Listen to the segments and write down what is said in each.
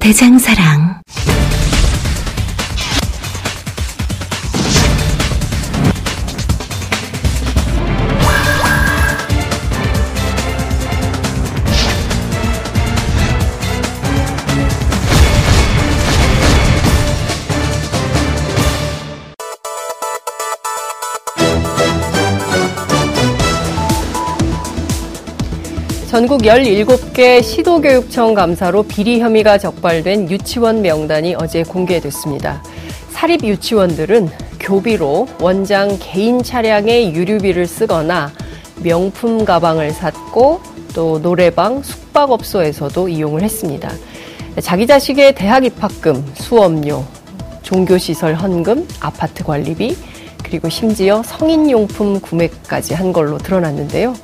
대장사랑. 전국 17개 시도교육청 감사로 비리 혐의가 적발된 유치원 명단이 어제 공개됐습니다. 사립 유치원들은 교비로 원장 개인 차량에 유류비를 쓰거나 명품 가방을 샀고 또 노래방, 숙박업소에서도 이용을 했습니다. 자기 자식의 대학 입학금, 수업료, 종교시설 헌금, 아파트 관리비, 그리고 심지어 성인용품 구매까지 한 걸로 드러났는데요.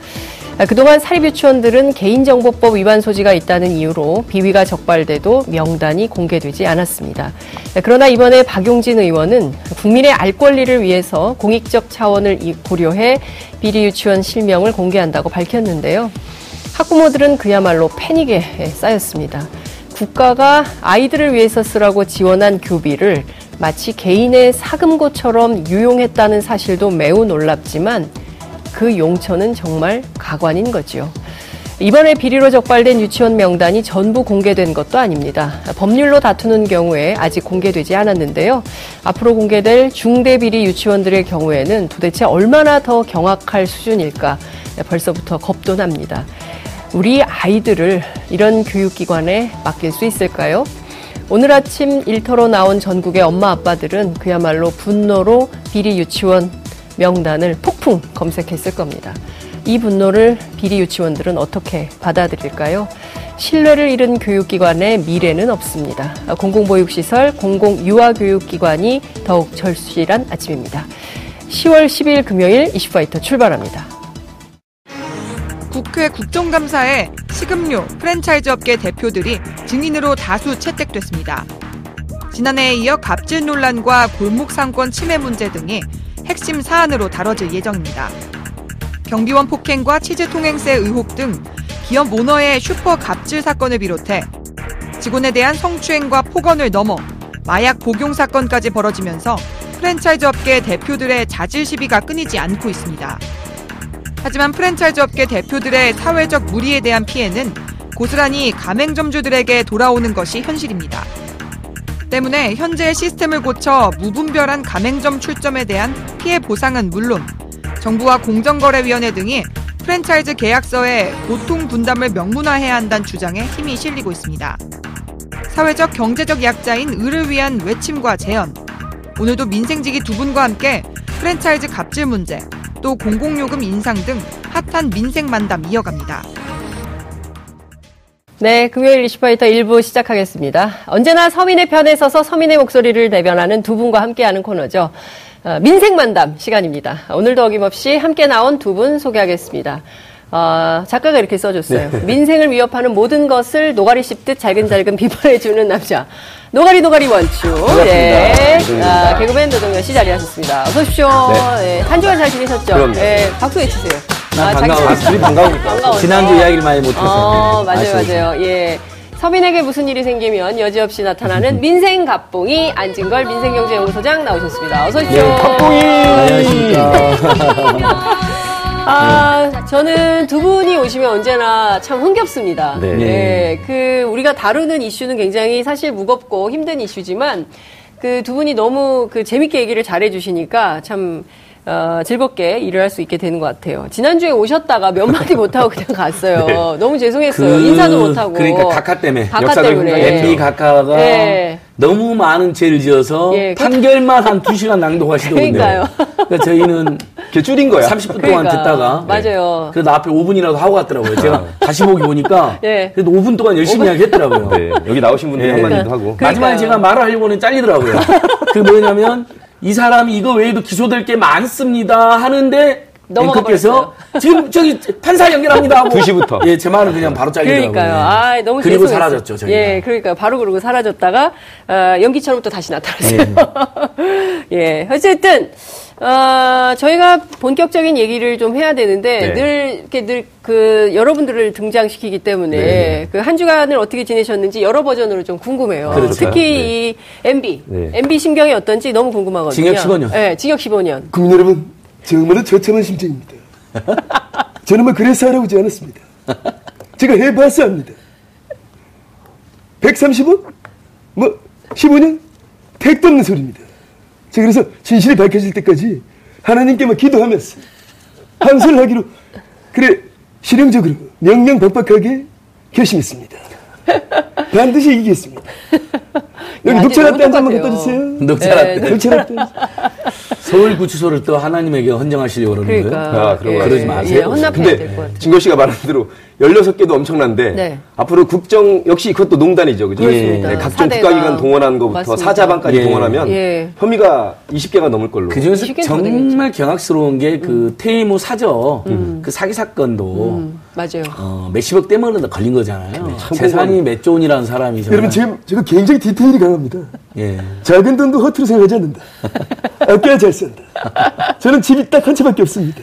그동안 사립유치원들은 개인정보법 위반 소지가 있다는 이유로 비위가 적발돼도 명단이 공개되지 않았습니다. 그러나 이번에 박용진 의원은 국민의 알 권리를 위해서 공익적 차원을 고려해 비리 유치원 실명을 공개한다고 밝혔는데요. 학부모들은 그야말로 패닉에 쌓였습니다. 국가가 아이들을 위해서 쓰라고 지원한 교비를 마치 개인의 사금고처럼 유용했다는 사실도 매우 놀랍지만 그 용처는 정말 가관인 거지요. 이번에 비리로 적발된 유치원 명단이 전부 공개된 것도 아닙니다. 법률로 다투는 경우에 아직 공개되지 않았는데요. 앞으로 공개될 중대 비리 유치원들의 경우에는 도대체 얼마나 더 경악할 수준일까 벌써부터 겁도 납니다. 우리 아이들을 이런 교육기관에 맡길 수 있을까요? 오늘 아침 일터로 나온 전국의 엄마 아빠들은 그야말로 분노로 비리 유치원 명단을 폭풍 검색했을 겁니다. 이 분노를 비리 유치원들은 어떻게 받아들일까요? 신뢰를 잃은 교육기관의 미래는 없습니다. 공공보육시설, 공공유아교육기관이 더욱 절실한 아침입니다. 10월 10일 금요일 이슈파이터 출발합니다. 국회 국정감사에 식음료, 프랜차이즈 업계 대표들이 증인으로 다수 채택됐습니다. 지난해에 이어 갑질 논란과 골목 상권 침해 문제 등이 핵심 사안으로 다뤄질 예정입니다. 경비원 폭행과 치즈 통행세 의혹 등 기업 오너의 슈퍼 갑질 사건을 비롯해 직원에 대한 성추행과 폭언을 넘어 마약 복용 사건까지 벌어지면서 프랜차이즈 업계 대표들의 자질 시비가 끊이지 않고 있습니다. 하지만 프랜차이즈 업계 대표들의 사회적 물의에 대한 피해는 고스란히 가맹점주들에게 돌아오는 것이 현실입니다. 때문에 현재의 시스템을 고쳐 무분별한 가맹점 출점에 대한 피해 보상은 물론 정부와 공정거래위원회 등이 프랜차이즈 계약서에 고통 분담을 명문화해야 한다는 주장에 힘이 실리고 있습니다. 사회적 경제적 약자인 을을 위한 외침과 재현. 오늘도 민생지기 두 분과 함께 프랜차이즈 갑질 문제, 또 공공요금 인상 등 핫한 민생 만담 이어갑니다. 네, 금요일 이슈파이터 1부 시작하겠습니다. 언제나 서민의 편에 서서 서민의 목소리를 대변하는 두 분과 함께하는 코너죠. 어, 민생만담 시간입니다. 오늘도 어김없이 함께 나온 두 분 소개하겠습니다. 어, 작가가 이렇게 써줬어요. 네. 민생을 위협하는 모든 것을 노가리 씹듯 잘근잘근 비판해주는 남자. 노가리 노가리 원투. 네. 아, 개그맨 노정렬 씨 자리하셨습니다. 어서 오십시오. 네. 네. 한 주간 잘 지내셨죠? 그럼요. 네. 박수 해주세요. 아, 반가워. 아, 둘이 반가우니까. 지난주 이야기를 많이 못해서. 어, 맞아요, 맞아요. 예. 서민에게 무슨 일이 생기면 여지없이 나타나는 민생 갑봉이 안진걸 민생경제연구소장 나오셨습니다. 어서 오십시오. 네, 갑봉이. 안녕하십니까. 아, 저는 두 분이 오시면 언제나 참 흥겹습니다. 네. 네. 그, 우리가 다루는 이슈는 굉장히 사실 무겁고 힘든 이슈지만 그 두 분이 너무 그 재밌게 얘기를 잘해 주시니까 참 어, 즐겁게 일을 할 수 있게 되는 것 같아요. 지난주에 오셨다가 몇 마디 못하고 그냥 갔어요. 네. 너무 죄송했어요. 그, 인사도 못하고. 그러니까 각하 때문에. 각하 때문에. MB 각하가 네. 너무 많은 죄를 지어서 예, 판결만 한두 시간 낭독하시더군요. 그러니까요. 그러니까 저희는 줄인 거야. 30분 동안 그러니까. 듣다가 맞아요. 그래도 앞에 5분이라도 하고 갔더라고요. 제가 다시 보기 보니까 예. 그래도 5분 동안 열심히 하겠더라고요. 네, 여기 나오신 분들 예. 한마디도 하고. 그- 마지막에 그러니까요. 제가 말을 하려고는 잘리더라고요. 그 뭐냐면 이 사람이 이거 외에도 기소될 게 많습니다 하는데 앵커께서 지금 저기 판사 연결합니다 하고 2시부터. 예, 제 말은 그냥 바로 잘리더라고요. 그러니까요. 아, 너무 그리고 죄송했어요. 사라졌죠, 저희가. 예, 그러니까 바로 그러고 사라졌다가 어, 연기처럼 또 다시 나타났어요. 예, 어쨌든 어, 저희가 본격적인 얘기를 좀 해야 되는데 네. 늘 이렇게 늘 그 여러분들을 등장시키기 때문에 네. 그한 주간을 어떻게 지내셨는지 여러 버전으로 좀 궁금해요. 그렇죠. 특히 이 MB, 네. MB 심경이 어떤지 너무 궁금하거든요. 징역 15년. 네, 징역 15년. 국민 여러분, 정말로 처참한 심정입니다. 저는 뭐 그래서 알아오지 않았습니다. 제가 해봐서 합니다. 130원? 뭐 15년? 택도 없는 소리입니다. 제가 그래서 진실이 밝혀질 때까지 하나님께만 기도하면서 항소를 하기로 그래 실용적으로 명명박박하게 결심했습니다. 반드시 이기겠습니다. 여기 야, 녹차라떼 한 잔만. 갖다 주세요. 녹차라떼. 네, 녹차라떼. 서울 구치소를 또 하나님에게 헌정하시려고 그러는 거예요. 그러니까. 아, 그런 예, 거 그러지 마세요. 예, 근데. 진걸 씨가 말한 대로 16개도 엄청난데 네. 앞으로 국정 역시 그것도 농단이죠. 그죠? 그렇습니다. 네, 각종. 국가기관 동원하는 것부터 맞습니다. 사자반까지 예. 동원하면 예. 혐의가 20개가 넘을 걸로. 그 중에서 정말 경악스러운 게그 퇴임 후 사저 그 사기 사건도 음, 맞아요. 어, 몇십억 때문에 걸린 거잖아요. 참 재산이 몇 조이라는 사람이 정말 여러분 제가, 제가 굉장히 디테일이 강합니다. 예. 작은 돈도 허투루 생각하지 않는다. 아껴야 잘 산다. 저는 집이 딱 한 채밖에 없습니다.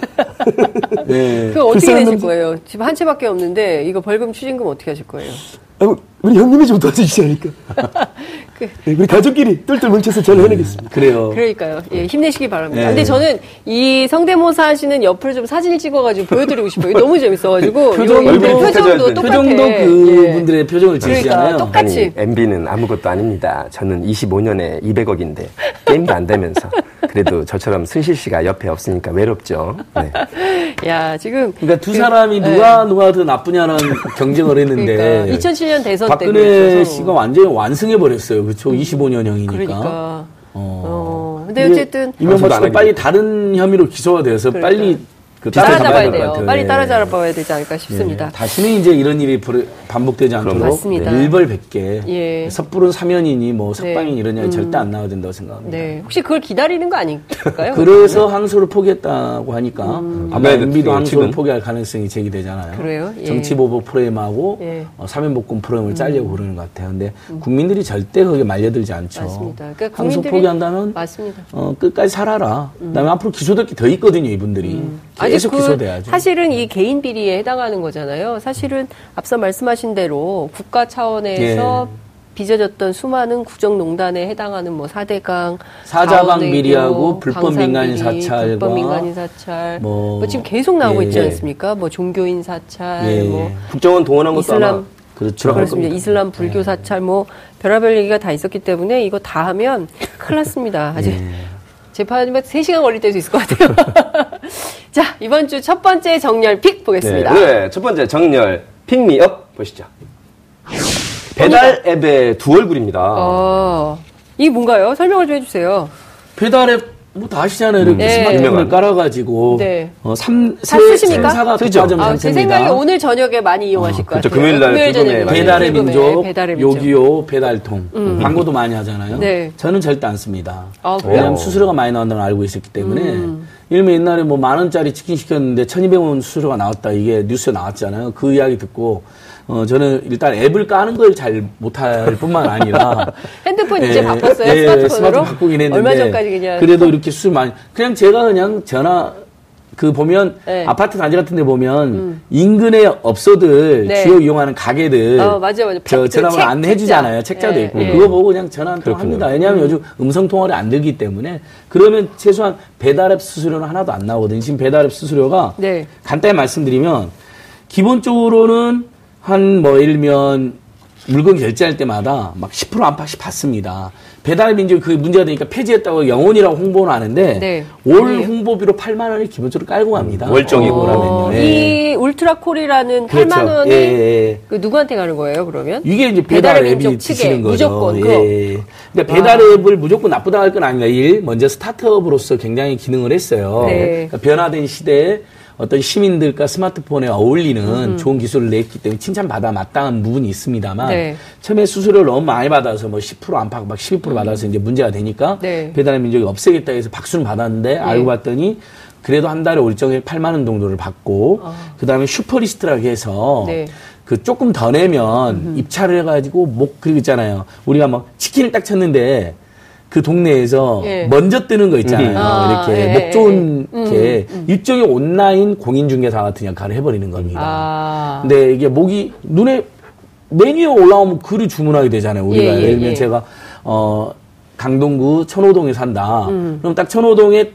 예. 그 어떻게 남자. 거예요? 집 한 채밖에 없는 데 이거 벌금 추징금 어떻게 하실 거예요? 아, 우리 형님이 좀 도와주시지 않을까. 그- 네, 우리 가족끼리 똘똘 뭉쳐서 잘 해내겠습니다. 그래요. 그러니까요. 예, 힘내시기 바랍니다. 네. 근데 저는 이 성대모사 하시는 옆을 좀 사진을 찍어가지고 보여드리고 싶어요. 너무 재밌어가지고. 표정도- 이거 얼굴이 표정도 똑같아. 표정도 예. 그분들의 표정을 그러니까 지시잖아요. 똑같- 같이. MB는 아무것도 아닙니다. 저는 25년에 200억인데 게임도 안 되면서 그래도 저처럼 순실 씨가 옆에 없으니까 외롭죠. 네. 야, 지금. 그러니까 두 그- 사람이 네. 누가 누가 더 나쁘냐는 경쟁을 했는데 그러니까 2007년 대선 때 박근혜 씨가. 완전히 완승해 버렸어요. 그렇죠. 25년형이니까. 그러니까. 어. 어. 근데 어쨌든 이명박 씨가. 빨리 다른 혐의로 기소가 돼서 그러니까. 빨리 그 따라잡아야 돼요. 빨리 예. 따라잡아야 되지 않을까 싶습니다. 예. 다시는 이제 이런 일이 불- 반복되지 않도록 맞습니다. 일벌백계 예. 섭불은 사면이니 뭐 석방인 네. 이런 이야기 절대 안 나와야 된다고 생각합니다. 네. 혹시 그걸 기다리는 거 아닐까요? 그래서 항소를 포기했다고 하니까 아마 네, MB도 그 항소를. 포기할 가능성이 제기되잖아요. 그래요? 예. 정치보복 프로그램하고 예. 음. 어, 사면복권 프로그램을 짜려고 그러는 것 같아요. 근데 국민들이 절대 거기에 말려들지 않죠. 맞습니다. 그러니까 항소 국민들이- 포기한다면 맞습니다. 어, 끝까지 살아라. 그다음에 앞으로 기소될 게 더 있거든요, 이분들이. 음. 계속 그 기소돼야죠. 사실은 이 개인 비리에 해당하는 거잖아요. 사실은 앞서 말씀하신 대로 국가 차원에서 예. 빚어졌던 수많은 국정농단에 해당하는 뭐 사대강, 사자방 비리하고 불법 민간인 사찰과 불법 민간인 사찰, 뭐, 뭐, 지금 계속 나오고 예. 있지 않습니까? 뭐 종교인 사찰, 예. 뭐 국정원 동원한 것도 아마 이슬람 그렇죠. 들어갈 그렇습니다. 이슬람 불교 사찰 뭐 별의별 얘기가 다 있었기 때문에 이거 다 하면 큰일 났습니다. 아직 예. 재판이 3시간 걸릴 때도 있을 것 같아요. 자, 이번 주 첫 번째 정렬 픽 네, 보겠습니다. 오늘 첫 번째 정렬 픽미업 보시죠. 배달 앱의 두 얼굴입니다. 어, 이게 뭔가요? 설명을 좀 해주세요. 배달 앱 뭐 다 아시잖아요. 이렇게 네. 스마트폰을 유명한. 깔아가지고 네. 어, 삼, 다 세, 쓰십니까? 세사가. 독과점 아, 제 상태입니다. 생각에 오늘 저녁에 많이 이용하실 것 그렇죠. 같아요. 금요일 날 금요일 저녁에 배달의 민족, 배달의 민족. 요기요, 배달통 광고도 많이 하잖아요. 네. 저는 절대 안 씁니다. 아, 그래요? 왜냐하면 수수료가 많이 나온다는 걸 알고 있었기 때문에 음. 일면 옛날에 뭐 만 원짜리 치킨 시켰는데 1,200원 수수료가 나왔다 이게 뉴스에 나왔잖아요. 그 이야기 듣고 어 저는 일단 앱을 까는 걸 잘 못할 뿐만 아니라 핸드폰 이제 예, 바꿨어요? 예, 스마트폰으로? 스마트폰 바꾸긴 했는데 얼마 전까지 그냥. 그래도 이렇게 수술 많이 그냥 제가 그냥 전화 그 보면 네. 아파트 단지 같은 데 보면 인근의 업소들 네. 주요 이용하는 가게들 어, 맞아요, 맞아요. 저 팩트, 전화번호 책, 안내해 주잖아요. 책자. 책자도 예, 있고 예. 그거 보고 그냥 전화 한 통 합니다. 왜냐하면 요즘 음성 통화를 안 들기 때문에 그러면 최소한 배달앱 수수료는 하나도 안 나오거든요. 지금 배달앱 수수료가 네. 간단히 말씀드리면 기본적으로는 한 뭐 예를 들면 물건 결제할 때마다 막 10% 안팎씩 받습니다. 배달의 민족이 그 문제가 되니까 폐지했다고 영원이라고 홍보는 하는데 네. 올 아니에요. 홍보비로 8만 원을 기본적으로 깔고 갑니다. 월정이고 홍보라면요. 어, 예. 이 울트라콜이라는 그렇죠. 8만 원이 예, 예, 예. 그 누구한테 가는 거예요, 그러면? 이게 이제 배달의 민족 측에. 무조건 예. 그러니까 배달 앱을 무조건 나쁘다 할 건 아니라 일 먼저 스타트업으로서 굉장히 기능을 했어요. 네. 그러니까 변화된 시대에 어떤 시민들과 스마트폰에 어울리는 좋은 기술을 냈기 때문에 칭찬받아 마땅한 부분이 있습니다만 네. 처음에 수수료를 너무 많이 받아서 뭐 10% 안팎 막 12% 받아서 이제 문제가 되니까 네. 배달의 민족이 없애겠다 해서 박수는 받았는데 알고 봤더니 그래도 한 달에 월정액 8만 원 정도를 받고 그다음에 슈퍼리스트라고 해서 아. 네. 그 조금 더 내면 입찰을 해가지고 목 그리고 있잖아요. 우리가 막 치킨을 딱 쳤는데 그 동네에서 예. 먼저 뜨는 거 있잖아요. 아, 이렇게 예, 목 좋은 예, 예. 게 일종의 온라인 공인중개사 같은 역할을 해버리는 겁니다. 아. 근데 이게 목이 눈에 메뉴에 올라오면 글을 주문하게 되잖아요. 우리가 예, 예, 예를 들면 예. 제가 어 강동구 천호동에 산다. 음. 그럼 딱 천호동에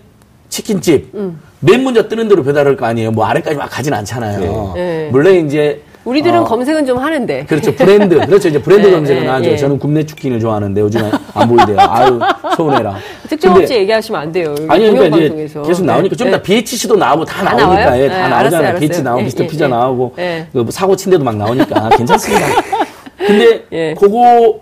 치킨집 맨 먼저 뜨는 대로 배달할 거 아니에요. 뭐 아래까지 막 가진 않잖아요. 예. 물론 이제 우리들은 어, 검색은 좀 하는데. 그렇죠. 브랜드. 그렇죠. 이제 브랜드 예, 검색은 예, 하죠. 예. 저는 굽네 치킨을 좋아하는데 요즘에 안 보이대요. 아유, 서운해라. 특정 업체 얘기하시면 안 돼요. 아니, 그러니까 이제. 계속 나오니까 좀 네. 이따 BHC도 나오고 다, 다 나오니까 나와요? 예, 네, 다 알았어요, 나오잖아요. 알았어요. BHC 나오고 예, 미스터 예, 피자 예. 나오고 예. 그 사고 친데도 막 나오니까 괜찮습니다. 근데 예. 그거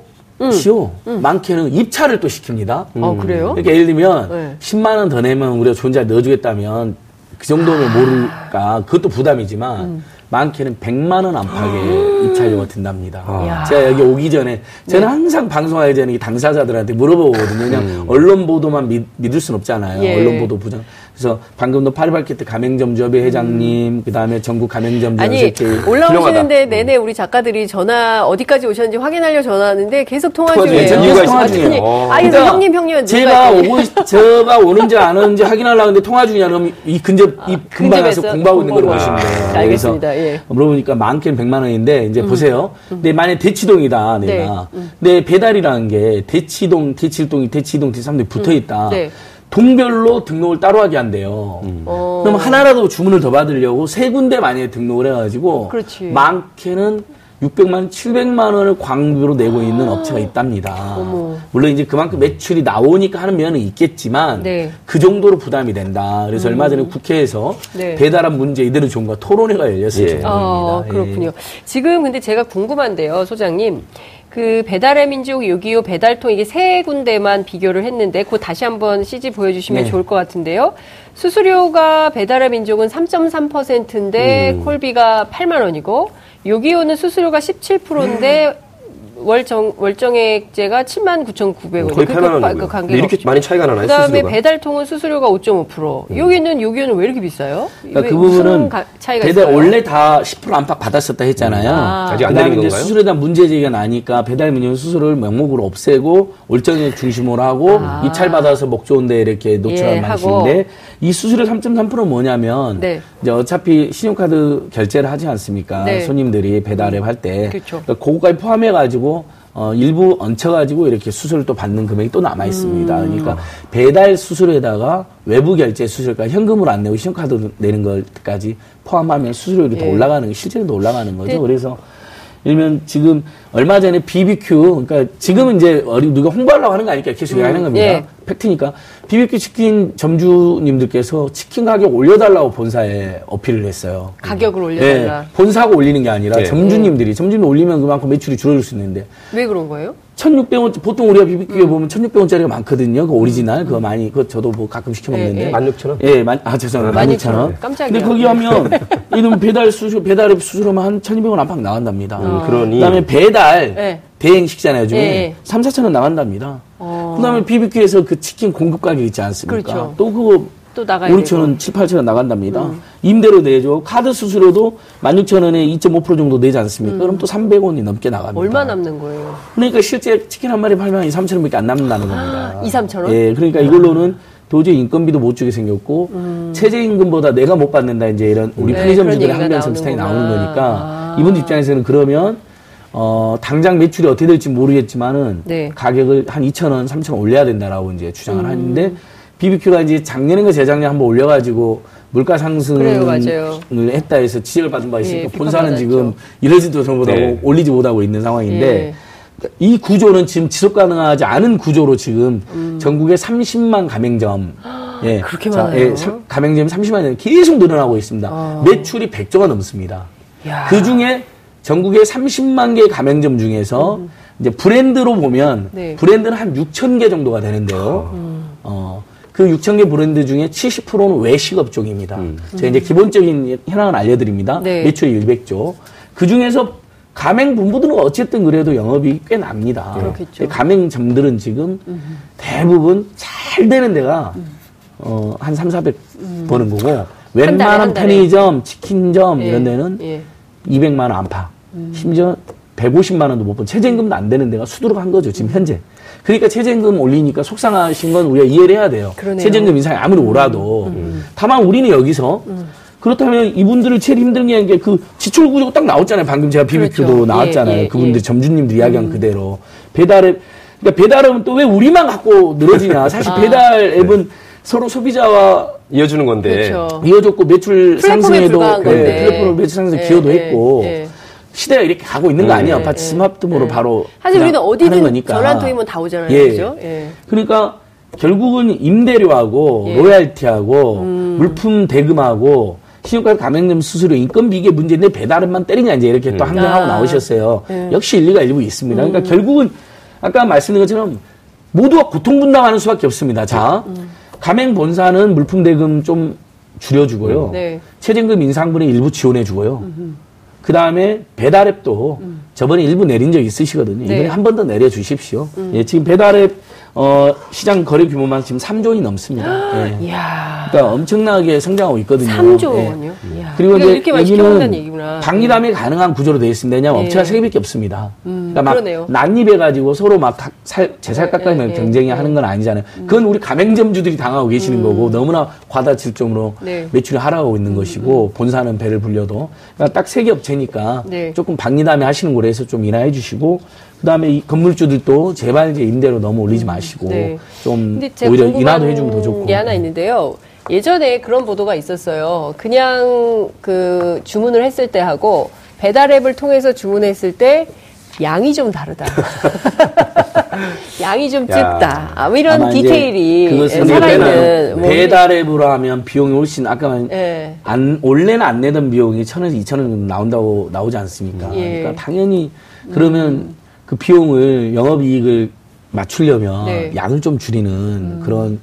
시오 많게는 입찰을 또 시킵니다. 어, 그래요? 그러니까 예를 들면 네. 10만 원 더 내면 우리가 존재 넣어주겠다면 그 정도는 모를까 그것도 부담이지만 음. 많게는 100만 원 안팎의 입찰료가 든답니다. 야. 제가 여기 오기 전에 저는 네. 항상 방송하기 전에 이 당사자들한테 물어보거든요. 그냥 언론 보도만 믿, 믿을 순 없잖아요. 예. 언론 보도 부정. 그래서 방금도 파리바게트 가맹점주협회 회장님, 그 다음에 전국 가맹점주 아니 올라오시는데 내내 우리 작가들이 전화 어디까지 오셨는지 확인하려고 전화하는데 계속 통화 통화 중이에요. 중이에요. 아, 있어요. 아니, 어. 아, 그래서 형님 형님 제가 오고 있- 제가 오는지 안 오는지 확인하려고 하는데 통화 중이냐 그럼 이 근접 이 금방 가서 공부하고 있는 걸 공부하고. 보시면 돼요. 아, 알겠습니다. 예. 물어보니까 많게는 100만 원인데 이제 보세요. 근데 만약 대치동이다 내가. 근데 배달이라는 게 대치동, 대칠동이 대치동, 대삼동이 붙어 있다. 네. 동별로 등록을 따로 하게 한대요. 어. 그럼 하나라도 주문을 더 받으려고 세 군데 만약에 등록을 해가지고 그렇지. 많게는 600만, 700만 원을 광고로 내고 있는 업체가 있답니다. 아. 어머. 물론 이제 그만큼 매출이 나오니까 하는 면은 있겠지만 네. 음. 그 정도로 부담이 된다. 그래서 얼마 전에 국회에서 네. 배달한 문제 이대로 좋은가 토론회가 열렸을 예. 정도입니다. 어, 예. 그렇군요. 지금 근데 제가 궁금한데요, 소장님. 그 배달의 민족 6.25 배달통 이게 세 군데만 비교를 했는데 그 다시 한번 CG 보여주시면 네. 좋을 것 같은데요. 수수료가 배달의 민족은 3.3%인데 음. 콜비가 8만 원이고 6.25는 수수료가 17%인데 월정 월정액제가 7만 9,900원. 거의 8만 원이고요. 그 근데 관계가 이렇게 없죠. 많이 차이가 나나요? 그다음에 수수료가? 배달통은 수수료가 5.5%. 여기는 6.25는 왜 이렇게 비싸요? 그러니까 왜그 부분은 가- 차이가 배달 있어요? 원래 다 10% 안팎 받았었다 했잖아요. 아. 아직 안 이제 건가요? 수수료에 대한 문제 제기가 나니까 배달 민영 수수료를 명목으로 없애고 월정액 중심으로 하고 입찰 받아서 목 좋은데 이렇게 노출하는 예, 방식인데 이 수수료 3.3%는 뭐냐면 네. 이제 어차피 신용카드 결제를 하지 않습니까? 네. 손님들이 배달앱 할 때. 그렇죠. 그러니까 그거까지 포함해 가지고 어, 일부 얹혀가지고 이렇게 수수료를 또 받는 금액이 또 남아 있습니다. 음. 그러니까 배달 수수료에다가 외부 결제 수수료까지 현금으로 안 내고 신용카드로 내는 것까지 포함하면 수수료율이 더 예. 올라가는 게 실제로 더 올라가는 거죠. 네. 그래서 일면 지금 얼마 전에 BBQ 그러니까 지금은 이제 어리 누가 홍보하려고 하는 거 아니까 계속 하는 겁니다. 예. 팩트니까 BBQ 치킨 점주님들께서 치킨 가격 올려달라고 본사에 어필을 했어요. 가격을 올려달라. 예, 본사가 올리는 게 아니라 예. 점주님들이 점주님 올리면 그만큼 매출이 줄어들 수 있는데 왜 그런 거예요? 1,600원 보통 우리가 BBQ에 보면 1,600원짜리가 많거든요. 그 오리지널 그거 많이 그거 저도 뭐 가끔 시켜 먹는데. 예, 예. 16,000원? 예, 만, 아 죄송합니다. 16,000원. 16,000원. 깜짝이야. 근데 거기 하면 이놈 배달 수수 배달앱 수수료만 한 1,200원 안팎 나간답니다. 음, 그러니 그 다음에 배달 예. 대행식잖아요. 요즘에 예, 예. 3, 4천 원 나간답니다. 어. 그다음에 BBQ에서 그 치킨 공급 가격 있지 않습니까? 그렇죠. 또 그거 또 나가야 5, 되고. 6천 원, 7, 8천 원 나간답니다. 임대료 내죠. 카드 수수료도 16,000원에 2.5% 정도 내지 않습니까? 그럼 또 300원이 넘게 나갑니다. 얼마 남는 거예요? 그러니까 실제 치킨 한 마리 팔면 2, 3천 원밖에 안 남는다는 겁니다. 2, 3천 원? 예, 그러니까 이걸로는 도저히 인건비도 못 주게 생겼고 최저임금보다 내가 못 받는다 이제 이런 우리 네, 편의점주들의 항변 성 스타일이 나오는. 거니까 아. 이분 입장에서는 그러면 어 당장 매출이 어떻게 될지 모르겠지만은 네. 가격을 한 2천 원, 3천 원 올려야 된다라고 이제 주장을 음. 하는데 BBQ가 이제 작년인가 재작년 한번 올려 가지고 물가 상승을. 했다 해서 지적을 받은 바 있으니까 예, 본사는. 지금 이러지도 저러다 네. 올리지 못하고 있는 상황인데 예. 이 구조는 지금 지속 가능하지 않은 구조로 지금 전국에 30만 가맹점 예, 음. 그렇게 자, 많아요? 예, 삼- 가맹점이 30만이 계속 늘어나고 있습니다. 아. 매출이 100조가 넘습니다. 야. 그 중에 전국에 30만 개 가맹점 중에서 이제 브랜드로 보면 음. 네. 브랜드는 한 6천 개 정도가 되는데요. 음. 어, 그 6천 개 브랜드 중에 70%는 외식업 쪽입니다. 음. 제가 이제 기본적인 현황을 알려드립니다. 네. 매출이 100조. 그 중에서 가맹 본부들은 어쨌든 그래도 영업이 꽤 납니다. 그렇겠죠. 가맹점들은 지금 대부분 잘 되는 데가 어, 한 3, 400 버는 거고 한 달에, 웬만한 한 달에. 편의점, 치킨점 예. 이런 데는 예. 200만 원 안팎. 심지어 150만 원도 못 번. 최저임금도 안 되는 데가 수두룩 한 거죠, 지금 현재. 그러니까 최저임금 올리니까 속상하신 건 우리가 이해를 해야 돼요. 그러네요. 음. 최저임금 인상이 아무리 오라도. 다만 우리는 여기서 그렇다면 이분들을 제일 힘든 게 이제 그 지출 구조가 딱 나왔잖아요. 방금 제가 BBQ도 그렇죠. 나왔잖아요. 예, 예, 그분들 예. 점주님들 이야기한 그대로. 배달앱, 그러니까 배달앱은 또 왜 우리만 갖고 늘어지냐. 사실 아. 배달 앱은 서로 소비자와 이어주는 건데. 그렇죠. 이어졌고 매출 상승에도 불과한 예. 플랫폼 매출 상승 예, 기여도 예, 했고 예. 시대가 이렇게 가고 있는 거 아니에요. 예, 아파트 예, 스마트폰으로 예. 바로 사실 우리는 어디든. 전화 통이면 다 오잖아요. 예. 그죠? 예. 그러니까 결국은 임대료하고 예. 로얄티하고 물품 대금하고 신용카드 가맹점 수수료 인건비 이게 문제인데 배달앱만 때리냐 이제 이렇게 또 항변하고 아. 나오셨어요. 예. 역시 일리가 일부 있습니다. 음. 그러니까 결국은 아까 말씀드린 것처럼 모두가 고통 분담하는 수밖에 없습니다. 자, 음. 가맹 본사는 물품 대금 좀 줄여주고요. 네. 최저임금 인상분의 일부 지원해주고요. 그 다음에 배달앱도 저번에 일부 내린 적 있으시거든요. 네. 이번에 한번 더 내려주십시오. 예, 지금 배달앱 어, 시장 거래 규모만 지금 3조 원이 넘습니다. 예. 이야. 그러니까 엄청나게 성장하고 있거든요. 3조 예. 원이요? 그리고 그러니까 이제 이렇게 여기는. 방리담이 가능한 구조로 되어 있습니다. 왜냐하면 예. 업체가 세 개밖에 없습니다. 그러니까 막 그러네요. 난입해가지고 서로 막각 살, 제살 깎아면 예, 예, 경쟁이 예. 하는 건 아니잖아요. 그건 우리 가맹점주들이 당하고 계시는 거고 너무나 과다칠 정도로 네. 매출이 하락하고 있는 것이고 본사는 배를 불려도 그러니까 딱 세 개 업체니까 네. 조금 조금 방리담에 하시는 거로 해서 좀 인하해 주시고 그다음에 이 건물주들도 제발 이제 임대료 너무 올리지 마시고 네. 좀 오히려 인하도 해주면 더 좋고 게 하나 있는데요. 예전에 그런 보도가 있었어요. 그냥 그 주문을 했을 때 하고 배달 앱을 통해서 주문했을 때 양이 좀 다르다. 양이 좀 야. 적다. 아, 뭐 이런 디테일이 그것은 예, 살아있는. 뭐 배달 앱으로 하면 비용이 훨씬 아까 말 예. 안 원래는 안 내던 비용이 천 원에서 이천 원 정도 나온다고 나오지 않습니까? 예. 그러니까 당연히 그러면 그 비용을 영업이익을 맞추려면 네. 음. 양을 좀 줄이는 그런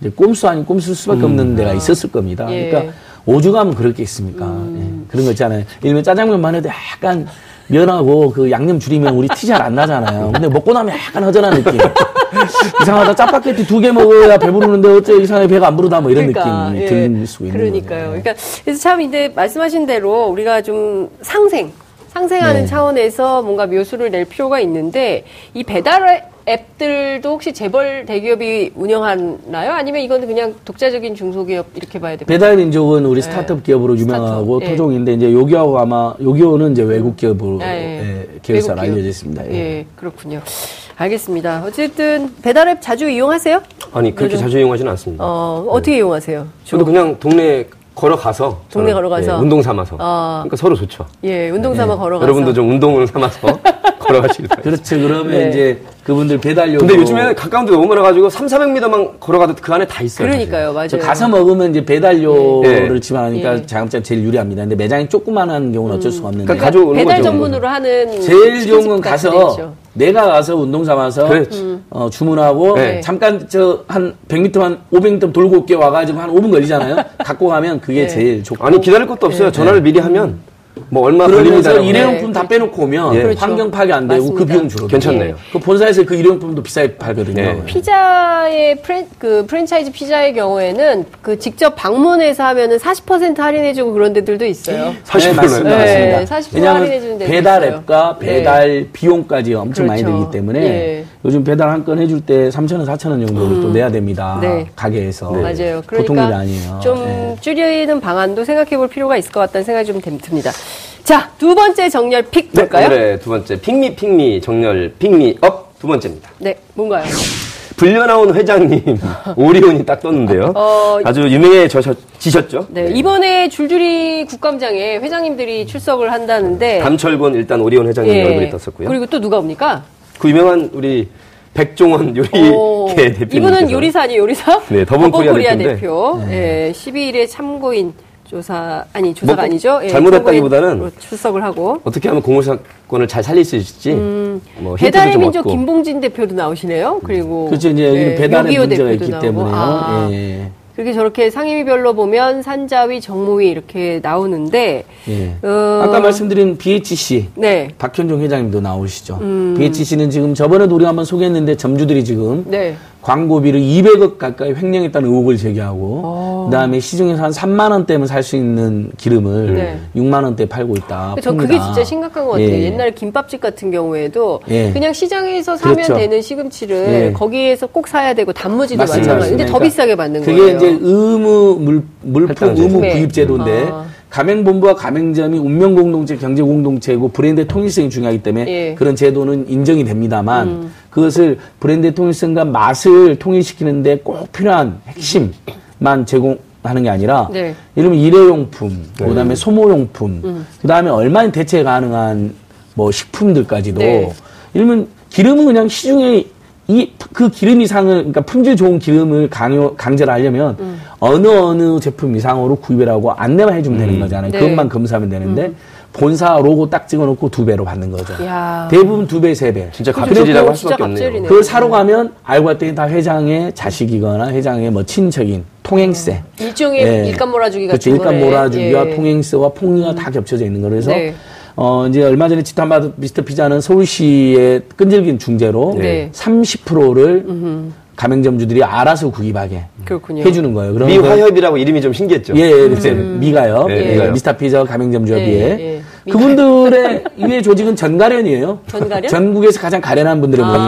이제 꼼수 아닌 꼼수일 수밖에 없는 데가 있었을 겁니다. 예. 음. 그러니까 오죽하면 그럴 게 있습니까? 예. 그런 거 있잖아요. 일면 짜장면만 해도 약간 면하고 그 양념 줄이면 우리 티 잘 안 나잖아요. 근데 먹고 나면 약간 허전한 느낌. 이상하다. 짜파게티 두 개 먹어야 배부르는데 어째 이상하게 배가 안 부르다 뭐 이런 느낌이 예. 들수 있는 그러니까요. 거예요. 그러니까 그래서 참 이제 말씀하신 대로 우리가 좀 상생, 상생하는 네. 차원에서 뭔가 묘수를 낼 필요가 있는데 이 배달 앱들도 혹시 재벌 대기업이 운영하나요? 아니면 이거는 그냥 독자적인 중소기업 이렇게 봐야 될까요? 배달 민족은 우리 스타트업 기업으로 유명하고 스타트업, 예. 토종인데 이제 요기하고 아마 요기요는 이제 외국 기업으로 예, 예. 예, 계열사로 외국 기업. 알려져 있습니다. 예. 예, 그렇군요. 알겠습니다. 어쨌든 배달 앱 자주 이용하세요? 아니 그렇게 요즘- 자주 이용하지는 않습니다. 어, 어떻게 이용하세요? 저도 그냥 동네 걸어가서 동네 저는, 걸어가서? 예, 운동 삼아서 아. 그러니까 서로 좋죠. 예, 운동 삼아 걸어가서. 네. 여러분도 좀 운동을 삼아서 걸어가시길 바랍니다. 그렇죠. 그러면 네. 이제 그분들 배달료. 근데 요즘에 가까운 데 너무 많아가지고 3, 400m만 걸어가도 그 안에 다 있어요. 그러니까요, 맞아요. 저 가서 먹으면 이제 배달료를 예. 지불하니까 예. 자영업자 제일 유리합니다. 근데 매장이 조그만한 경우는 어쩔 수가 없는데. 그러니까 가져오는 배달 거죠. 전문으로 하는 제일 좋은 건 가서. 내가 가서 운동 삼아서 그렇지. 어, 주문하고 네. 잠깐 저 한 100m만 500m 돌고 올게 와가지고 한 5분 걸리잖아요. 갖고 가면 그게 네. 제일 좋고. 아니 기다릴 것도 없어요. 전화를 미리 하면 뭐 얼마 그러면서 걸립니다. 일회용품 네. 다 빼놓고 오면 예. 그렇죠. 환경 파괴 안 되고 그 맞습니다. 비용 줄어들어요. 괜찮네요. 그 본사에서 그 일회용품도 비싸게 팔거든요. 네. 피자의 프랜, 그 프랜차이즈 피자의 경우에는 그 직접 방문해서 하면은 40% 할인해주고 그런 데들도 있어요. 사실 네, 맞습니다. 네, 맞습니다. 40% 왜냐하면 할인해주는 데도 배달. 앱과 네. 배달 비용까지 엄청 많이 그렇죠. 들기 때문에 예. 요즘 배달 한 건 해줄 때 3,000원, 4,000원 정도를 또 내야 됩니다. 네. 가게에서. 맞아요. 보통 일이 그러니까 아니에요. 좀 네. 줄이는 방안도 생각해 볼 필요가 있을 것 같다는 생각이 좀 듭- 듭니다. 자, 두 번째 정렬 pick 네, 볼까요? 오늘의 두 번째 pick me pick me 정렬 pick me up 두 번째입니다. 네, 뭔가요? 불려 나온 회장님 오리온이 딱 떴는데요. 어, 아주 유명해지셨죠? 네, 이번에 줄줄이 국감장에 회장님들이 출석을 한다는데 담철곤 일단 오리온 회장님 얼굴이 떴었고요. 그리고 또 누가 옵니까? 그 유명한 우리 백종원 오, 요리계 대표. 이분은 요리사 아니에요, 요리사? 네, 더본 코리아 대표인데. 대표. 예, 12일에 참고인 조사, 아니, 조사가 뭐, 아니죠? 예, 잘못했다기보다는 출석을 하고. 어떻게 하면 공무사건을 잘 살릴 수 있을지 뭐 음, 배달의 좀 민족. 김봉진 대표도 나오시네요. 그리고. 그렇죠. 이제 예, 배달의 6.25 문제가 있기 나오고. 때문에요. 아, 예. 그렇게 저렇게 상임위별로 보면 산자위, 정무위 이렇게 나오는데. 예. 어, 아까 말씀드린 BHC 네. 박현종 회장님도 나오시죠. 음. BHC는 지금 저번에도 우리가 한번 소개했는데 점주들이 지금 네. 광고비를 200억 가까이 횡령했다는 의혹을 제기하고 그다음에 시중에서 한 3만 원대면 살 수 있는 기름을 어. 네. 6만 원대 팔고 있다. 전 그게 진짜 심각한 것 같아요. 예. 옛날 김밥집 같은 경우에도 예. 그냥 시장에서 사면 그렇죠. 되는 시금치를 예. 거기에서 꼭 사야 되고 단무지도 맞습니다. 마찬가지. 근데 더 그러니까 비싸게 받는 그게 거예요. 이제 의무 물, 물품. 의무 네. 구입 제도인데 아. 가맹본부와 가맹점이 운명 공동체, 경제 공동체고 브랜드 통일성이 중요하기 때문에 예. 음. 그런 제도는 인정이 됩니다만 그것을 브랜드 통일성과 맛을 통일시키는데 꼭 필요한 핵심만 제공 하는 게 아니라 네. 이러면 일회용품, 그다음에 소모용품, 그다음에 얼마나 대체 가능한 뭐 식품들까지도 네. 이러면 기름은 그냥 시중에 이 그 기름 이 상을 그러니까 품질 좋은 기름을 강요 강제를 하려면 음. 어느 어느 제품 이상으로 구입이라고 안내만 해주면 되는 거잖아요. 네. 음. 그것만 검사하면 되는데 본사 로고 딱 찍어놓고 두 배로 받는 거죠. 야. 대부분 두 배, 세 배. 진짜. 갑질이라고 할 수밖에 없네요. 갑질이네. 그걸 사러 가면 알고 봤더니 다 회장의 자식이거나 회장의 뭐 친척인 통행세. 일종의 예. 일감 몰아주기 그렇죠. 같은 일감 거네. 몰아주기와 예. 통행세와 폭리가 다 겹쳐져 있는 거라서 네. 어 이제 얼마 전에 지탄받은 미스터 피자는 서울시의 끈질긴 중재로 네. 30%를 가맹점주들이 알아서 구입하게 그렇군요. 해주는 거예요. 그러면 미화협이라고 이름이 좀 신기했죠. 예, 예, 이제 미가요. 네, 예, 미가요. 미스터 피자 가맹점주협의회. 예, 예. 그분들의 이해 조직은 전가련이에요. 전가련? 아. 전국에서 가장 가련한 분들의 모임.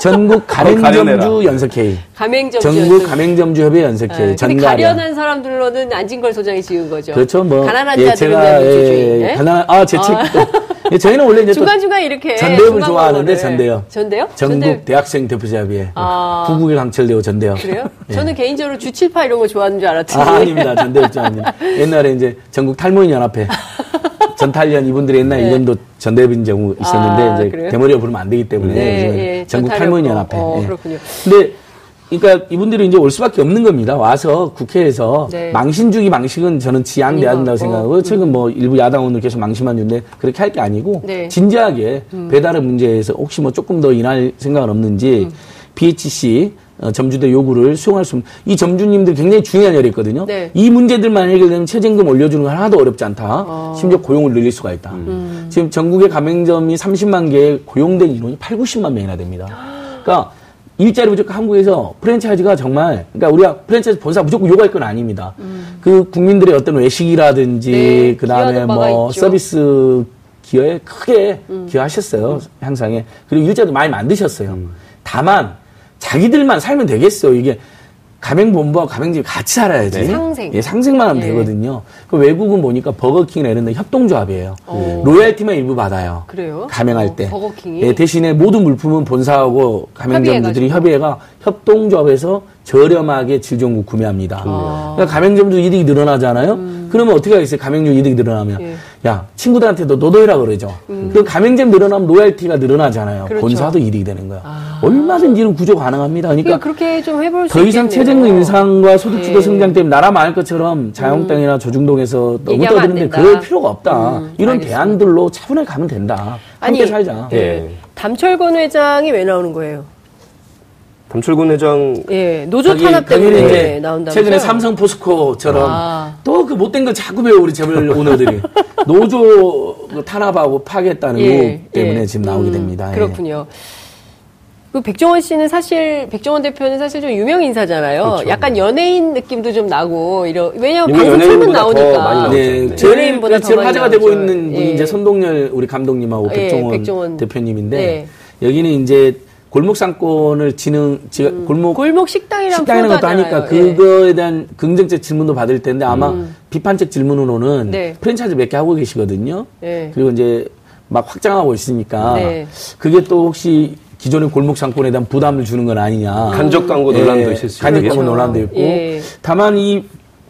전국 가맹점주. 연석회의. 가맹점주. 전국. 가맹점주협의 연석회의. 예, 근데 전가련. 가련한 사람들로는 안진걸 소장이 지은 거죠. 그렇죠. 뭐 가난한 예, 제가 예, 민주주의. 예, 예? 가난한 아제 책도 예, 저희는 원래 이제 또 중간 중간 이렇게 전대협을 중간 좋아하는데 광고를. 전대협. 전대요? 전국 전대협. 대학생 대표자협의회. 아. 구국의 강철대호 전대협. 그래요? 예. 저는 개인적으로 주칠파 이런 거 좋아하는 줄 알았더니. 아, 아닙니다. 전대협 좀 아닙니다. 옛날에 이제 전국 탈모인 연합회. 전탈련 이분들이 옛날 네. 에 이름도 전대협인 경우 있었는데 아, 이제 그래요? 대머리가 부르면 안 되기 때문에 네, 요즘은 예, 전국 탈모인 거. 연합회. 어, 예. 그렇군요. 근데 그러니까 이분들이 이제 올 수밖에 없는 겁니다. 와서 국회에서 네. 망신 주기 망식은 저는 지양돼야 된다고 같고. 생각하고 최근 뭐 일부 야당 의원들 계속 망신만 주는데 그렇게 할 게 아니고 네. 음. 진지하게 배달의 문제에서 혹시 뭐 조금 더 인할 생각은 없는지 음. BHC 어, 점주들 요구를 수용할 수 없는 이 점주님들 굉장히 중요한 일이 있거든요. 네. 이 문제들만 해결되면 최저임금 올려주는 건 하나도 어렵지 않다. 아. 심지어 고용을 늘릴 수가 있다. 음. 지금 전국의 가맹점이 30만 개에 고용된 인원이 8, 90만 명이나 됩니다. 그러니까 일자리 부족 한국에서 프랜차이즈가 정말 그러니까 우리가 프랜차이즈 본사 무조건 요구할 건 아닙니다. 그 국민들의 어떤 외식이라든지 음. 네, 그다음에 뭐 있죠. 서비스 기여에 크게 음. 기여하셨어요. 향상에. 그리고 일자도 많이 만드셨어요. 다만 자기들만 살면 되겠어요. 이게 가맹본부와 가맹집이 같이 살아야지. 네. 상생. 예, 상생만 하면 예. 되거든요. 그 외국은 보니까 버거킹이나 이런 데 협동조합이에요. 오. 로열티만 일부 받아요. 그래요? 가맹할 어, 때. 버거킹이? 예, 대신에 모든 물품은 본사하고 가맹점주들이. 협의해가 협동조합에서 저렴하게 질 좋은 거 구매합니다. 아. 그러니까 가맹점주 이득이 늘어나잖아요. 그러면 어떻게 하겠어요? 가맹점 이득이 늘어나면. 음. 예. 음. 야, 친구들한테도 너도 해라 그러죠. 그 가맹점 늘어나면 로얄티가 늘어나잖아요. 그렇죠. 본사도 이득이 되는 거야. 얼마든지 이런 구조 가능합니다. 그러니까 그러니까 그렇게 좀 해볼 수더 이상. 최저임금 인상과 소득주도 예. 성장 때문에 나라 망할 것처럼 자영당이나 조중동에서 너무 떠드는데. 그럴 필요가 없다. 음, 이런 알겠습니다. 대안들로 차분하게 가면 된다. 함께 아니, 살자. 예. 예. 담철건 회장이 왜 나오는 거예요? 담철군 회장 예, 노조 탄압 때문에 이제 나온다면서요? 최근에 삼성 포스코처럼 아. 또그 못된 거 자꾸 배워 우리 재벌 오너들이 노조 그 탄압하고 파괴했다는 예, 의혹 때문에 예. 지금 나오게 음, 됩니다. 예. 그렇군요. 그 백종원 씨는 사실 백종원 대표는 사실 좀 유명 인사잖아요. 그렇죠. 약간 연예인 느낌도 좀 나고 이러 왜냐면 방송 연예인보다 더 나오니까. 네, 네. 제일, 연예인보다 더 제일 화제가 나오죠. 되고 있는 분이 예. 이제 손동열 우리 감독님하고 예, 백종원, 백종원. 대표님인데 네. 여기는 이제 골목 상권을 지능 지- 골목 골목 식당이랑 식당이라는 것도 하니까. 예. 그거에 대한 긍정적 질문도 받을 텐데 아마 비판적 질문으로는 네. 프랜차이즈 몇 개 하고 계시거든요. 예. 그리고 이제 막 확장하고 있으니까 네. 그게 또 혹시 기존의 골목 상권에 대한 부담을 주는 건 아니냐. 간접 광고 논란도 있을 수 간접. 광고 논란도 있고. 예. 다만 이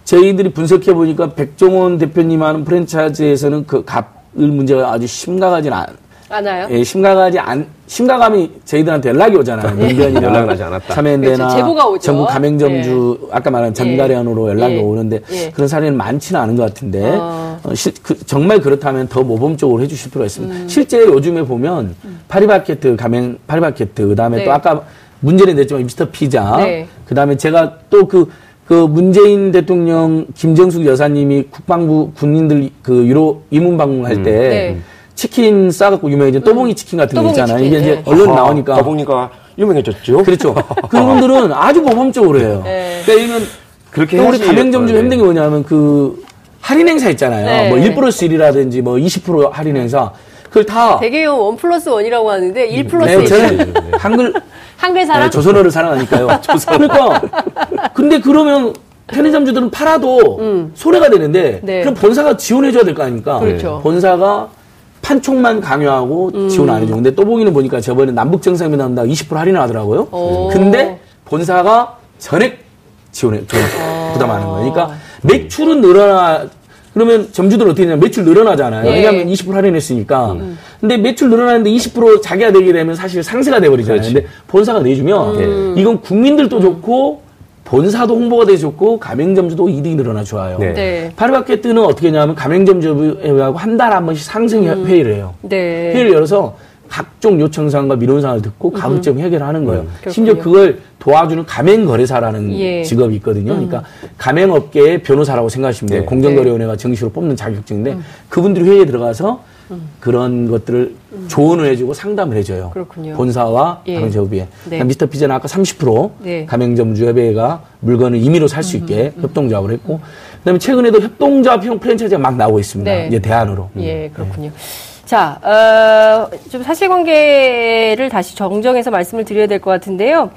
저희들이 분석해 보니까 백종원 대표님 하는 프랜차이즈에서는 그 값을 문제가 아주 심각하진 않. 아나요? 예, 심각하지 않, 심각함이 저희들한테 연락이 오잖아요. 문변이나 연락은 하지 않았다. 참여연대나 그렇죠. 전국 가맹점주 아까 말한 전가련으로 연락이 예. 오는데 예. 그런 사례는 많지는 않은 것 같은데 어. 어, 실- 그- 정말 그렇다면 더 모범적으로 해주실 필요가 있습니다. 음. 실제 요즘에 보면 파리바게트 가맹 파리바게트 그다음에 네. 또 아까 문제는 됐지만 미스터 피자 네. 그다음에 제가 또그 그 문재인 대통령 김정숙 여사님이 국방부 군인들 그 유로 이문 방문할 때 네. 치킨 싸갖고 유명해진 또봉이 치킨 같은 거 있잖아요. 치킨, 이게 이제 네. 언론 아, 나오니까 더보니까 유명해졌죠. 그렇죠. 그런 분들은 아주 모범적으로 해요. 네. 그러니까 이건 그렇게 또 우리. 가맹점주 네. 힘든 게 뭐냐면 그 할인 행사 있잖아요. 네. 뭐1 플러스 1이라든지 뭐 20% 할인 행사. 그걸 다 대개요 원 플러스 원이라고 하는데 1 플러스 네, 1. 저는 한글 한글 사람? 네, 조선어를 사랑하니까요. 그러니까 근데 그러면 편의점주들은 팔아도 손해가 되는데 네. 그럼 본사가 지원해줘야 될 거 아닙니까? 그렇죠. 본사가 판촉만 강요하고 지원 안 해줘. 근데 또보기는 보니까 저번에 남북 정상회담 나온다 20% 할인을 하더라고요. 오. 근데 본사가 전액 지원해 저 부담하는 거예요. 그러니까 매출은 늘어나 그러면 점주들은 어떻게 되냐면 매출 늘어나잖아요. 예. 왜냐하면 20% 할인했으니까. 근데 매출 늘어나는데 20% 자기가 내게 되면 사실 상세가 돼버리잖아요. 그렇지. 근데 본사가 내주면 이건 국민들도 좋고 본사도 홍보가 돼 좋고 가맹점주도 이득이 늘어나 좋아요. 네. 네. 파리바게뜨는 어떻게 하냐면 가맹점주하고 한 달에 한 번씩 상생 회의를 해요. 네. 회의를 열어서 각종 요청사항과 민원사항을 듣고 가급적 해결하는 거예요. 그렇군요. 심지어 그걸 도와주는 가맹거래사라는 예. 직업이 있거든요. 그러니까 가맹업계의 변호사라고 생각하시면 돼요. 네. 공정거래위원회가 정식으로 뽑는 자격증인데 그분들이 회의에 들어가서 그런 것들을 조언을 해주고 상담을 해줘요. 그렇군요. 본사와 예. 가맹점주협의회. 네. 미스터 피자는 아까 30% 네. 가맹점주협의회가 물건을 임의로 살 수 있게 협동조합을 했고 그다음에 최근에도 협동조합형 프랜차이즈가 막 나오고 있습니다. 네. 이제 대안으로. 예, 그렇군요. 자, 어, 좀 사실관계를 다시 정정해서 말씀을 드려야 될 것 같은데요.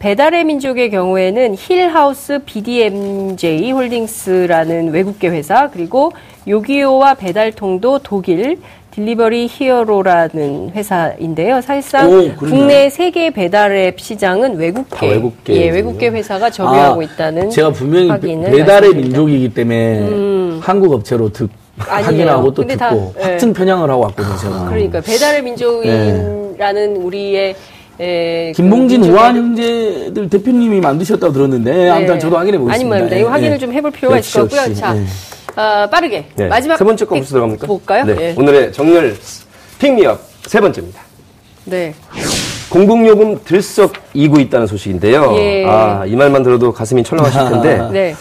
배달의 민족의 경우에는 힐하우스 BDMJ 홀딩스라는 외국계 회사, 그리고 요기요와 배달통도 독일 딜리버리 히어로라는 회사인데요. 사실상 오. 국내 세계 배달앱 시장은 외국계, 다 외국계 예, 외국계 회사가 점유하고 아, 있다는 제가 분명히 배달의 말씀드립니다. 음. 민족이기 때문에 한국 업체로 듣. 확인하고 또 근데 다, 듣고 예. 확증 편향을 하고 왔거든요. 제가. 그러니까 배달의 민족인이라는 우리의 에, 그 김봉진 민족의- 우한 형제들 대표님이 만드셨다고 들었는데 아무튼 저도 확인해 보겠습니다. 아니 말입니다. 예, 이거 확인을 예. 좀 해볼 필요가 역시, 있을 것 같고요. 역시, 자, 예. 어, 빠르게 네. 마지막 세 번째 거픽 무슨 들어갑니까? 볼까요? 네. 예. 오늘의 정렬 픽미업 세 번째입니다. 네. 공공요금 들썩 이고 있다는 소식인데요. 예. 아, 이 말만 들어도 가슴이 철렁하실 텐데 네.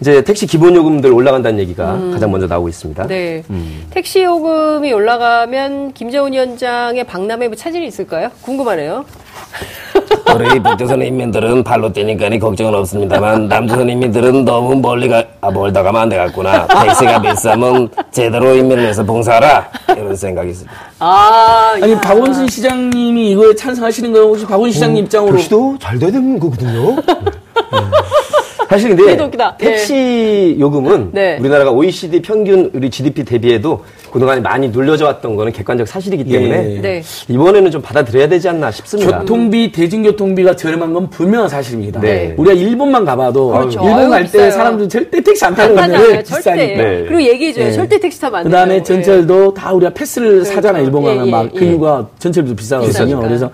이제 택시 기본 요금들 올라간다는 얘기가 가장 먼저 나오고 있습니다. 음. 네. 음. 택시 요금이 올라가면 김재훈 위원장의 박람회 뭐 차질이 있을까요? 궁금하네요. 우리 북조선 인민들은 발로 뛰니까 니 걱정은 없습니다만 남조선 인민들은 너무 멀리 가, 아, 멀다 가면 안 되겠구나. 택시가 비싸면 제대로 인민을 위해서 봉사하라. 이런 생각이 있습니다. 아, 아니 야. 박원순 시장님이 이거에 찬성하시는 거예요? 혹시 박원순 시장님 입장으로 택시도 잘 돼야 되는 거거든요. 사실 근데 웃기다. 택시 요금은 네. 우리나라가 OECD 평균 우리 GDP 대비해도 그동안 많이 눌려져 왔던 거는 객관적 사실이기 때문에 예. 네. 이번에는 좀 받아들여야 되지 않나 싶습니다. 교통비 대중교통비가 저렴한 건 분명한 사실입니다. 네. 우리가 일본만 가봐도 그렇죠. 일본 갈 때. 사람들 절대 택시 안 타는 절대. 비싸니까. 네. 그리고 얘기해줘요. 네. 절대 택시 타면 안 돼요. 그다음에 예. 전철도 다 우리가 패스를 사잖아 일본 예, 가면 예, 막그 예. 이유가 전철비도 비싸거든요. 비싸니까. 그래서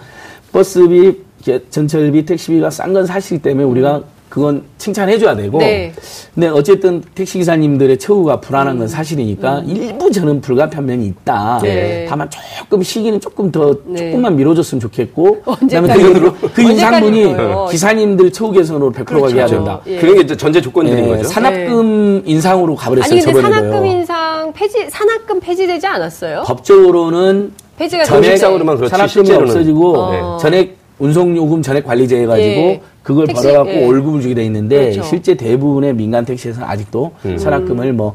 버스비, 게- 전철비, 택시비가 싼 건 사실 때문에 우리가 그건 칭찬해줘야 되고. 네. 근데 어쨌든 택시 기사님들의 처우가 불안한 건 사실이니까 일부 저는 불가피한 면이 있다. 음. 네. 다만 조금 시기는 조금 더 네. 조금만 미뤄줬으면 좋겠고. 그다음에 언제까지? 그, 그 인상분이? 기사님들 처우 개선으로 100%가 해야 그렇죠. 된다. 예. 그런 게 이제 전제 조건들인 예, 거죠. 산업금 인상으로 가버렸어요. 아니 근데. 산학금 인상 폐지 산학금 폐지되지 않았어요? 법적으로는 폐지가 정식상으로만 그렇지, 산학금이 실제로는. 없어지고 어. 전액 운송요금 전액 관리제 해가지고 예. 그걸 택시, 벌어갖고 예. 월급을 주게 돼 있는데 그렇죠. 실제 대부분의 민간 택시에서는 아직도 산학금을 뭐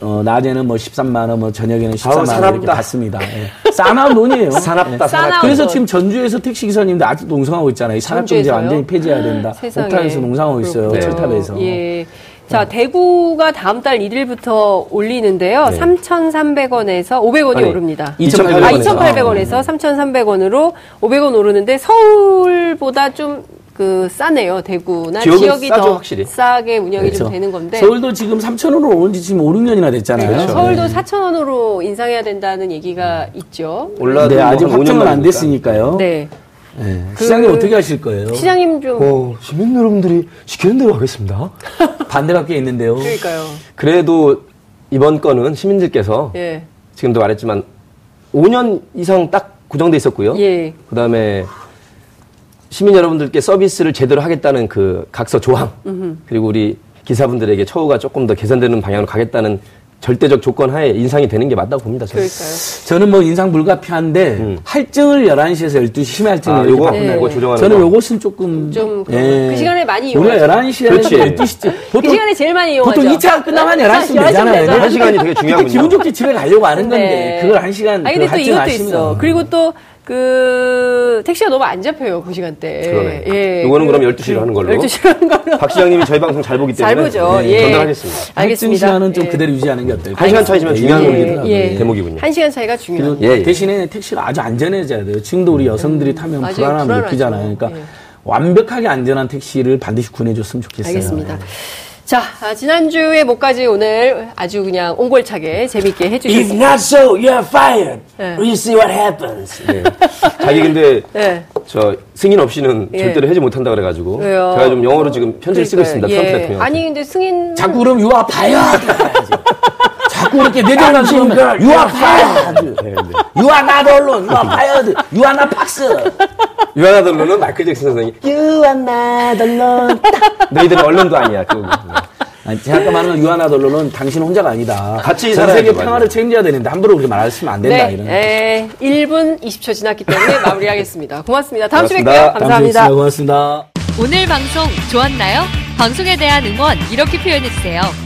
어, 낮에는 뭐 13만 원, 뭐 저녁에는 13만 원 이렇게. 받습니다. 예. 싸나운 돈이에요. 사납다, 예. 사납. 그래서 돈. 지금 전주에서 택시 기사님들 아직도 농성하고 있잖아요. 이 산학금제 전주에서요? 완전히 폐지해야 된다. 옥탑에서 농성하고 있어요. 철탑에서. 예. 자, 대구가 다음 달 1일부터 올리는데요. 네. 3,300원에서 500원이 아니, 오릅니다. 2,800 아, 원에서. 2,800원에서 3,300원으로 500원 오르는데 서울보다 좀 그 싸네요. 대구나 지역이 싸죠, 더 확실히. 싸게 운영이 그렇죠. 좀 되는 건데 서울도 지금 3,000원으로 오른 지 지금 5, 6년이나 됐잖아요. 네, 서울도 네. 4,000원으로 인상해야 된다는 얘기가 있죠. 올라도 네, 뭐 아직 한 확정은 5년 안 됐으니까요. 네. 네. 그- 시장님 어떻게 하실 거예요? 시장님 좀 어, 시민 여러분들이 시키는 대로 하겠습니다. 반대가 꽤 있는데요. 그러니까요. 그래도 이번 건은 시민들께서 예. 지금도 말했지만 5년 이상 딱 고정돼 있었고요. 예. 그다음에 시민 여러분들께 서비스를 제대로 하겠다는 그 각서 조항 그리고 우리 기사분들에게 처우가 조금 더 개선되는 방향으로 가겠다는 절대적 조건 하에 인상이 되는 게 맞다고 봅니다. 저는. 그러니까요. 저는 뭐 인상 불가피한데 할증을 11시에서 12시 심야 할증을 아, 요거 네. 요거 조정하는 저는 거. 요것은 조금 좀 거. 그 시간에 많이 우리가 이용하죠. 11시에 그렇지. 12시쯤 그 보통 시간에 제일 많이 이용하죠. 보통 2차 끝나면 11시면 11시면 되잖아요. 한 시간이 되게 중요하군요. 기분 좋게 집에 가려고 하는 건데 네. 그걸 한 시간 아니 그 근데 또 할증 이것도 아시면 있어. 그리고 또 그 택시가 너무 안 잡혀요 그 시간대. 그러네. 예. 요거는 그- 그럼 12시로 하는 걸로. 12시로 하는 걸로. 박 시장님이 저희 방송 잘 보기 잘 때문에 보죠. 네, 예. 전달하겠습니다. 알겠습니다. 시간은 좀 예. 그대로 유지하는 게 어떨까요? 한 시간 차이지만 네, 중요한 얘기더라고요. 예. 대목이군요. 한 시간 차이가 중요한. 예, 예. 대신에 택시가 아주 안전해져야 돼요. 지금도 우리 여성들이 타면 맞아요. 불안함을 불안하죠. 느끼잖아요. 그러니까 예. 완벽하게 안전한 택시를 반드시 구해줬으면 좋겠어요. 알겠습니다. 자, 아, 지난주에 목까지 오늘 아주 그냥 옹골차게 재밌게 If 해주셨습니다. not so, you're fired. 네. You see what happens. 네. 자기 근데 네. 저 승인 없이는 예. 절대로 해지 못한다 그래가지고 왜요? 제가 좀 영어로 지금 편지를 쓰고 있습니다. 트럼프 예. 대통령. 아니 근데 승인 자꾸 그럼 you are fired. 자꾸 이렇게 쓰면 you are fired. You are not alone. You are fired. You are not 박스. 유아나들로는 마이클 잭슨 선생이 You are not alone. 너희들은 언론도 아니야. 그 아니, 제가 아까 말한 건 유아나 돌로는 당신 혼자가 아니다. 같이 전 세계. 평화를 책임져야 되는데 함부로 그렇게 말하시면 안 된다. 네, 이런. 에, 1분 20초 지났기 때문에 마무리하겠습니다. 고맙습니다. 다음 주에 고맙습니다. 뵐게요. 다음 감사합니다. 뵙겠습니다. 고맙습니다. 오늘 방송 좋았나요? 방송에 대한 응원 이렇게 표현해주세요.